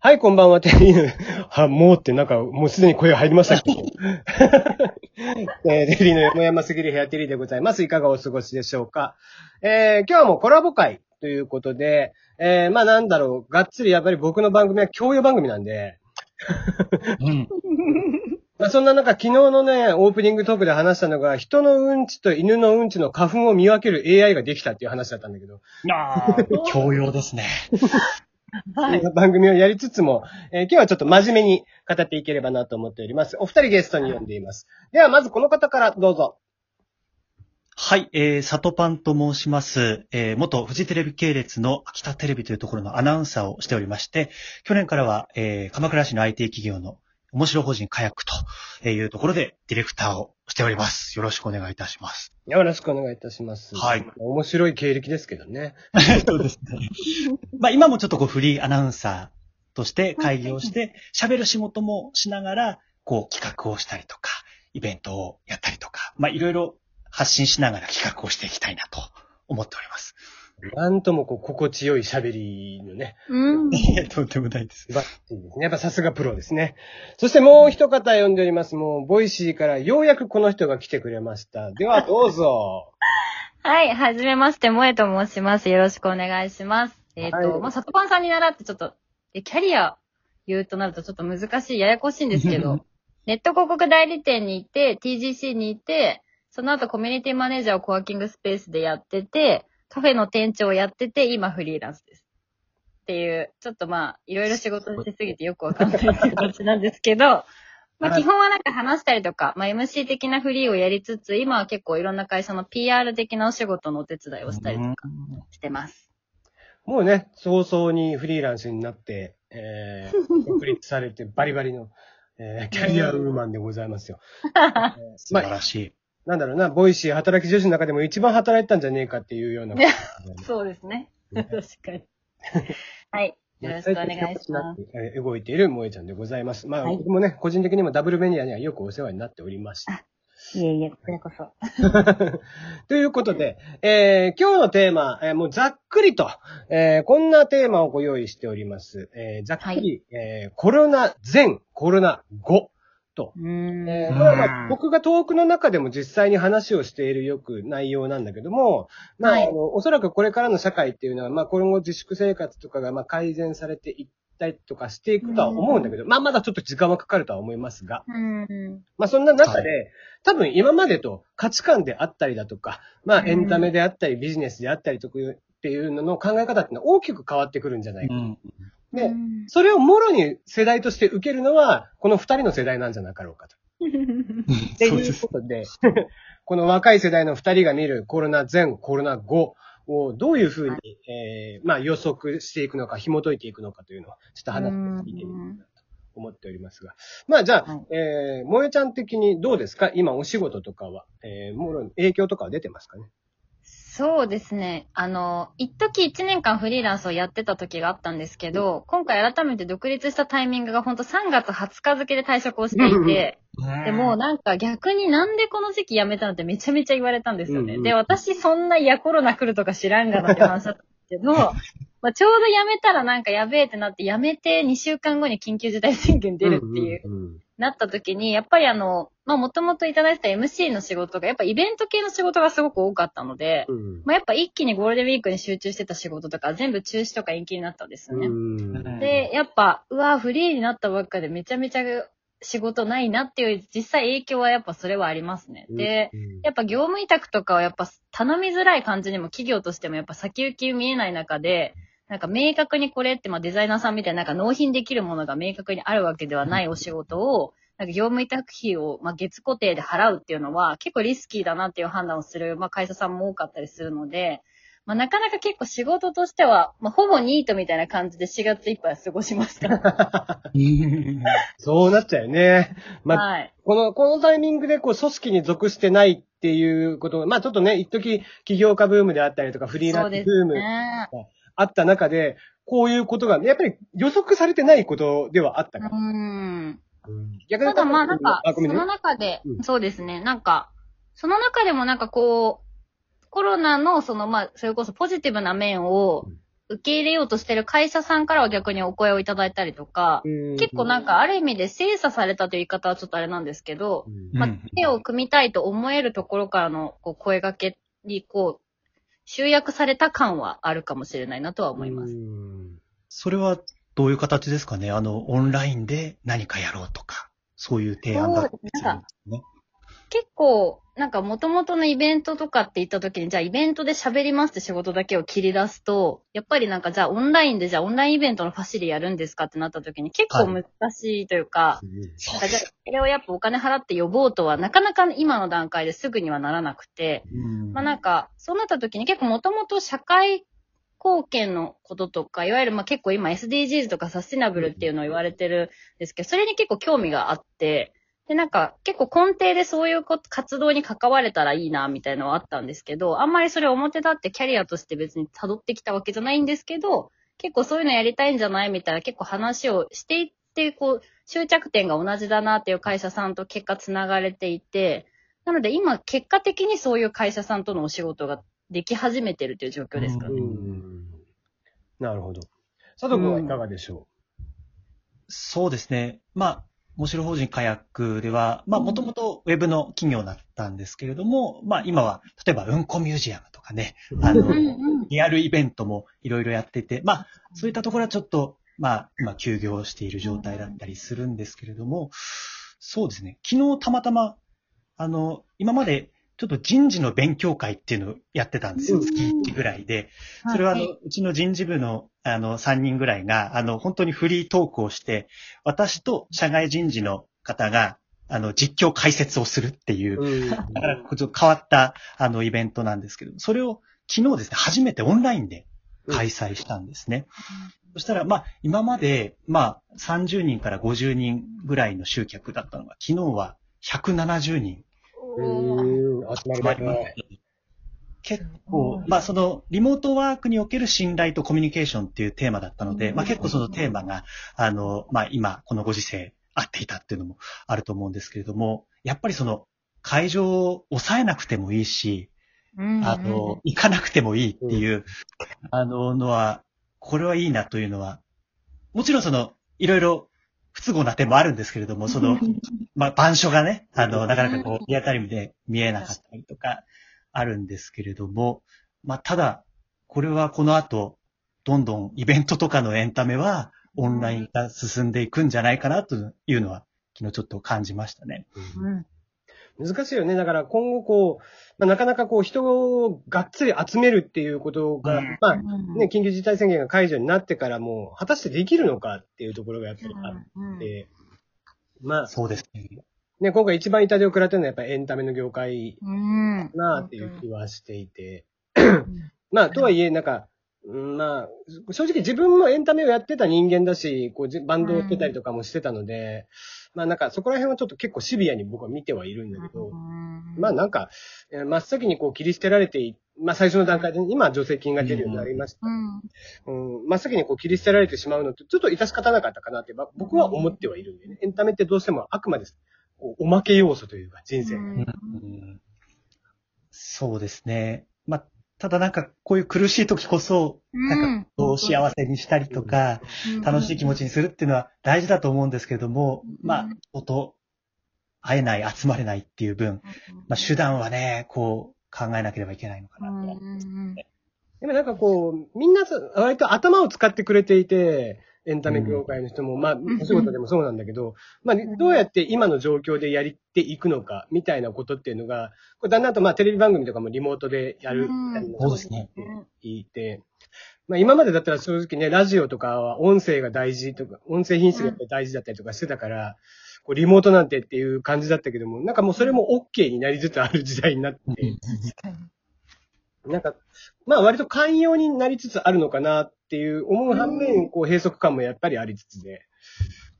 はい、こんばんは、テリーヌ。は、もうってなんか、もうすでに声が入りましたけど。えー、テリーヌよもやますぎるヘアテリーでございます。いかがお過ごしでしょうか。えー、今日はもうコラボ会ということで、えー、まあなんだろう、がっつりやっぱり僕の番組は教養番組なんで、うん。まあそんな中、昨日のね、オープニングトークで話したのが、人のうんちと犬のうんちの花粉を見分ける AI ができたっていう話だったんだけど、ああ、教養ですね。そんな番組をやりつつも、えー今日はちょっと真面目に語っていければなと思っております。お二人ゲストに呼んでいます。では、まずこの方からどうぞ。はい、えー、サトパンと申します。えー、元フジテレビ系列の秋田テレビというところのアナウンサーをしておりまして、去年からは、えー、鎌倉市の IT 企業の面白法人カヤックというところでディレクターをしております。よろしくお願いいたします。よろしくお願いいたします。はい。面白い経歴ですけどね。そうですね。まあ今もちょっとこうフリーアナウンサーとして開業して、喋る仕事もしながら、こう企画をしたりとか、イベントをやったりとか、まあいろいろ発信しながら企画をしていきたいなと思っております。なんともこう、心地よい喋りのね、うん。いや、とんでもないです。バッチリですね。やっぱさすがプロですね。そしてもう一方呼んでおります。もう、 Voicy からようやくこの人が来てくれました。では、どうぞ。はい、はじめまして、萌えと申します。よろしくお願いします。えっ、と、はいまあ、里パンさんに習ってちょっと、えキャリア言うとなるとちょっと難しい、ややこしいんですけど、ネット広告代理店に行って、TGC に行って、その後コミュニティマネージャーをコワーキングスペースでやってて、カフェの店長をやってて、今フリーランスです。っていう、ちょっとまあ、いろいろ仕事しすぎてよくわかんない形なんですけど、まあはい基本はなんか話したりとか、まあ MC 的なフリーをやりつつ、今は結構いろんな会社の PR 的なお仕事のお手伝いをしたりとかしてます。もうね、早々にフリーランスになって、えー、独立されてバリバリの、えー、キャリアウーマンでございますよ。素晴らしい。なんだろうな、 Voicy 働き女子の中でも一番働いてたんじゃねえかっていうような。そうですね。ね 確かに。はい。よろしくお願いします。動いている萌えちゃんでございます。まあ、はい僕もね、個人的にもダブルメディアにはよくお世話になっておりました。いえいえ、これこそ。ということで、えー今日のテーマ、えーもうざっくりと、えーこんなテーマをご用意しております。えーざっくり、えーコロナ前、コロナ後と。うーん。えーこれはまあ僕がトークの中でも実際に話をしているよく内容なんだけども、まあ、はいあの、おそらくこれからの社会っていうのは、まあ、今後自粛生活とかがまあ改善されていったりとかしていくとは思うんだけど、まあ、まだちょっと時間はかかるとは思いますが、うん。まあそんな中で、は多分今までと価値観であったりだとか、まあうんエンタメであったりビジネスであったりとかっていうのの考え方っていうのは大きく変わってくるんじゃないか。うん。で、それをもろに世代として受けるのは、この二人の世代なんじゃなかろうかと。っていう。ことで、この若い世代の二人が見るコロナ前、コロナ後をどういうふうに、えーまあ予測していくのか、紐解いていくのかというのを、ちょっと話してみてみたいなと思っておりますが。まあじゃあ、はいえー、萌えちゃん的にどうですか？今お仕事とかは、えー、もろに影響とかは出てますかね？そうですね。あの、一時一年間フリーランスをやってた時があったんですけど、今回改めて独立したタイミングが本当3月20日付で退職をしていて、でもなんか逆になんでこの時期辞めたのってめちゃめちゃ言われたんですよね。うんうん。で、私そんないやコロナ来るとか知らんがなって話だったんですけど、まあちょうど辞めたらなんかやべえってなって辞めて2週間後に緊急事態宣言出るっていう、なった時に、やっぱりあの、まあもともといただいてた MC の仕事がやっぱイベント系の仕事がすごく多かったので、うんまあ、やっぱ一気にゴールデンウィークに集中してた仕事とか全部中止とか延期になったんですよね。うん。で、やっぱ、うわ、フリーになったばっかでめちゃめちゃ仕事ないなっていう実際影響はやっぱそれはありますね。で、うん。やっぱ業務委託とかはやっぱ頼みづらい感じにも企業としてもやっぱ先行き見えない中で、なんか明確にこれってまあデザイナーさんみたいななんか納品できるものが明確にあるわけではないお仕事を、なんか業務委託費をまあ月固定で払うっていうのは結構リスキーだなっていう判断をするまあ会社さんも多かったりするので、まあなかなか結構仕事としては、まあほぼニートみたいな感じで4月いっぱい過ごしました。そうなっちゃうよね。まあ、はい。この、このタイミングでこう組織に属してないっていうことが、まあちょっとね、一時起業家ブームであったりとか、フリーランスブームね。あった中で、こういうことが、やっぱり予測されてないことではあったうから。ん。逆にただまあなんか、その。中で、うん。そうですね、なんか、その中でもなんかこう、コロナのそのまあ、それこそポジティブな面をうん、受け入れようとしてる会社さんからは逆にお声をいただいたりとか、結構なんかある意味で精査されたという言い方はちょっとあれなんですけど、うん、まあうん、手を組みたいと思えるところからのこう声掛けにこう、集約された感はあるかもしれないなとは思います。うん。それはどういう形ですかね？あの、オンラインで何かやろうとか、そういう提案だったりするんですね？結構、なんか元々のイベントとかって言った時に、じゃあイベントで喋りますって仕事だけを切り出すと、やっぱりなんかじゃあオンラインでじゃあオンラインイベントのファシリやるんですかってなった時に結構難しいというか、なんかじゃあそれをやっぱお金払って呼ぼうとはなかなか今の段階ですぐにはならなくて、うん。まあなんか、そうなった時に結構もともと社会貢献のこととか、いわゆるまあ結構今 SDGs とかサスティナブルっていうのを言われてるんですけど、それに結構興味があって、でなんか結構根底でそういうこ活動に関われたらいいな、みたいなのはあったんですけど、あんまりそれ表立ってキャリアとして別に辿ってきたわけじゃないんですけど、結構そういうのやりたいんじゃないみたいな結構話をしていって、こう、終着点が同じだなっていう会社さんと結果つながれていて、なので今結果的にそういう会社さんとのお仕事ができ始めてるという状況ですか？ね。うんなるほど。佐藤君はいかがでしょそうですね。まあ、面白法人カヤックでは、まあ、もともとウェブの企業だったんですけれども、まあ、今は、例えば、うんこミュージアムとかね、うあのリアルイベントもいろいろやってて、まあ、そういったところはちょっと、まあ、今休業している状態だったりするんですけれども、そうですね。昨日たまたま、あの、今までちょっと人事の勉強会っていうのをやってたんですよ。うん月1ぐらいで。それはあの、うちの人事部のあの3人ぐらいが、あの、本当にフリートークをして、私と社外人事の方が、あの、実況解説をするっていう、うん。だから、ちょっと変わった、あの、イベントなんですけど、それを昨日ですね、初めてオンラインで開催したんですね。そしたら、まあ、今まで、まあ、30人から50人ぐらいの集客だったのが、昨日は170人結構、まあ、その、リモートワークにおける信頼とコミュニケーションっていうテーマだったので、まあ、結構そのテーマが、あの、まあ、今、このご時世、合っていたっていうのもあると思うんですけれども、やっぱりその、会場を抑えなくてもいいし、うん。あの、行かなくてもいいっていう、あの、のは、これはいいなというのは、もちろんその、いろいろ不都合な点もあるんですけれども、その、まあ、板書がね、あの、なかなかこう、リアタイムで見えなかったりとか、あるんですけれども、まあ、ただ、これはこの後、どんどんイベントとかのエンタメは、オンラインが進んでいくんじゃないかなというのは、昨日ちょっと感じましたね。うん難しいよね。だから今後こう、まあ、なかなかこう人をがっつり集めるっていうことが、うんまあね、緊急事態宣言が解除になってからも、果たしてできるのかっていうところがやっぱりあうんって、まあ、そうですね。ね、今回一番痛手を食らってるのはやっぱりエンタメの業界うん。かなっていう気はしていて、まあ、とはいえ、なんか、うんまあ、正直自分もエンタメをやってた人間だし、こうじバンドをやってたりとかもしてたので、まあなんかそこら辺はちょっと結構シビアに僕は見てはいるんだけど、まあなんか、えー真っ先にこう切り捨てられてい、まあ最初の段階で、今助成金が出るようになりました。うん。うん、真っ先にこう切り捨てられてしまうのって、ちょっと致し方なかったかなって、まあ僕は思ってはいるんでね。エンタメってどうしてもあくまでこうおまけ要素というか、人生の。うんうんそうですね。まあ、ただなんか、こういう苦しい時こそ、なんか、こう幸せにしたりとか、楽しい気持ちにするっていうのは大事だと思うんですけれども、まあ、人と会えない、集まれないっていう分、まあ、手段はね、こう、考えなければいけないのかなと。でもなんかこう、みんなさ割と頭を使ってくれていて、エンタメ業界の人も、まあ、んお仕事でもそうなんだけど、まあ、どうやって今の状況でやっていくのか、みたいなことっていうのが、これだんだんとまあ、テレビ番組とかもリモートでやるみたいなそうですね。いて、まあ今までだったら正直ね、ラジオとかは音声が大事とか、音声品質が大事だったりとかしてたから、こうリモートなんてっていう感じだったけども、なんかもうそれも OK になりつつある時代になって、なんか、まあ割と寛容になりつつあるのかなっていう思う反面、こう閉塞感もやっぱりありつつで、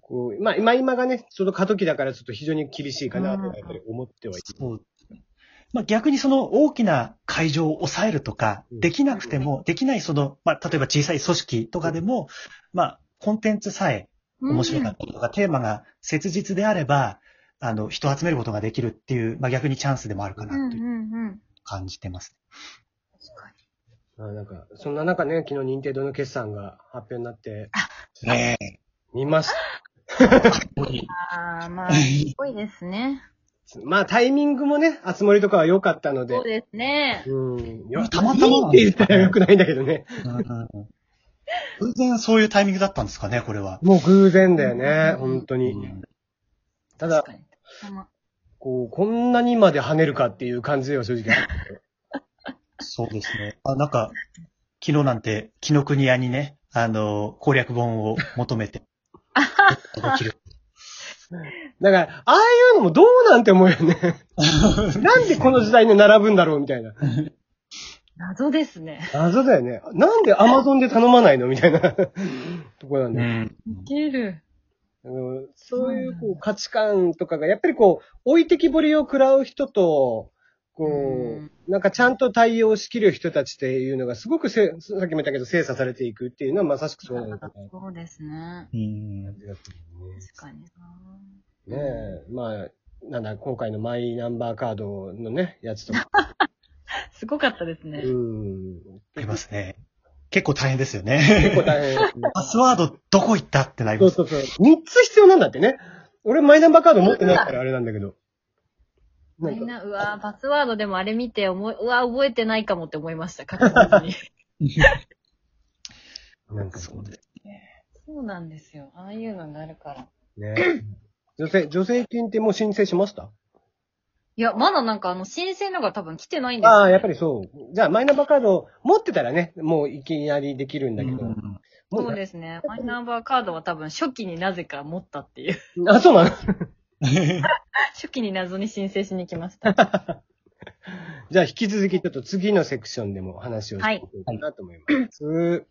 こう、まあ今今がね、ちょうど過渡期だからちょっと非常に厳しいかなとはやっぱり思ってはいまあ、逆にその大きな会場を抑えるとか、うんできなくても、できないその、まあ、例えば小さい組織とかでも、まあ、コンテンツさえ面白かったりとか、テーマが切実であれば、あの、人を集めることができるっていう、まあ、逆にチャンスでもあるかなと。感じてます。あなんか、そんな中ね、昨日任天堂の決算が発表になって、ねえ。見まし ああ、まあ、すごいですね。た。まあ、タイミングもね、あつ森とかは良かったのでそう。ですね。うん。よたまたまって言ったら良くないんだけどね。偶然そういうタイミングだったんですかね、これは。もう偶然だよね、うん本当に。うんただこう、こんなにまで跳ねるかっていう感じでは正直ある。そうですね。あ、なんか、昨日なんて、紀ノ国屋にね、あの、攻略本を求めて。できる。だから、ああいうのもどうなんて思うよね。なんでこの時代に並ぶんだろうみたいな。謎ですね。謎だよね。なんでアマゾンで頼まないのみたいなところなんうだ。いける。あのそういうこう価値観とかが、やっぱりこう、置いてきぼりを食らう人と、こうなんかちゃんと対応しきる人たちっていうのがすごくせ、さっきも言ったけど精査されていくっていうのはまさしくそうなのかな。そうですね。うん感じがするね確かにねえ、まあ、なんだ、今回のマイナンバーカードのね、やつとか。な。すごかったですね。うん。ありますね。結構大変ですよ結ね。構大変。パスワードどこ行ったってなります。そうそうそう。三つ必要なんだってね。俺マイナンバーカード持ってないからあれなんだけど。みんな、うわーパスワードでもあれ見て思い、うわー覚えてないかもって思いました、確実に。なんかそうです。そうなんですよ。ああいうのがあるから。ね。女性、女性金ってもう申請しました？いや、まだなんかあの、申請のが多分来てないんですよ、ああ、やっぱりそう。じゃあマイナンバーカード持ってたらね、もういきなりできるんだけど。うそうですね。マイナンバーカードは多分初期になぜか持ったっていう。あ、そうなの？初期に謎に申請しに来ました。じゃあ引き続きちょっと次のセクションでも話をしていこうかなと思います。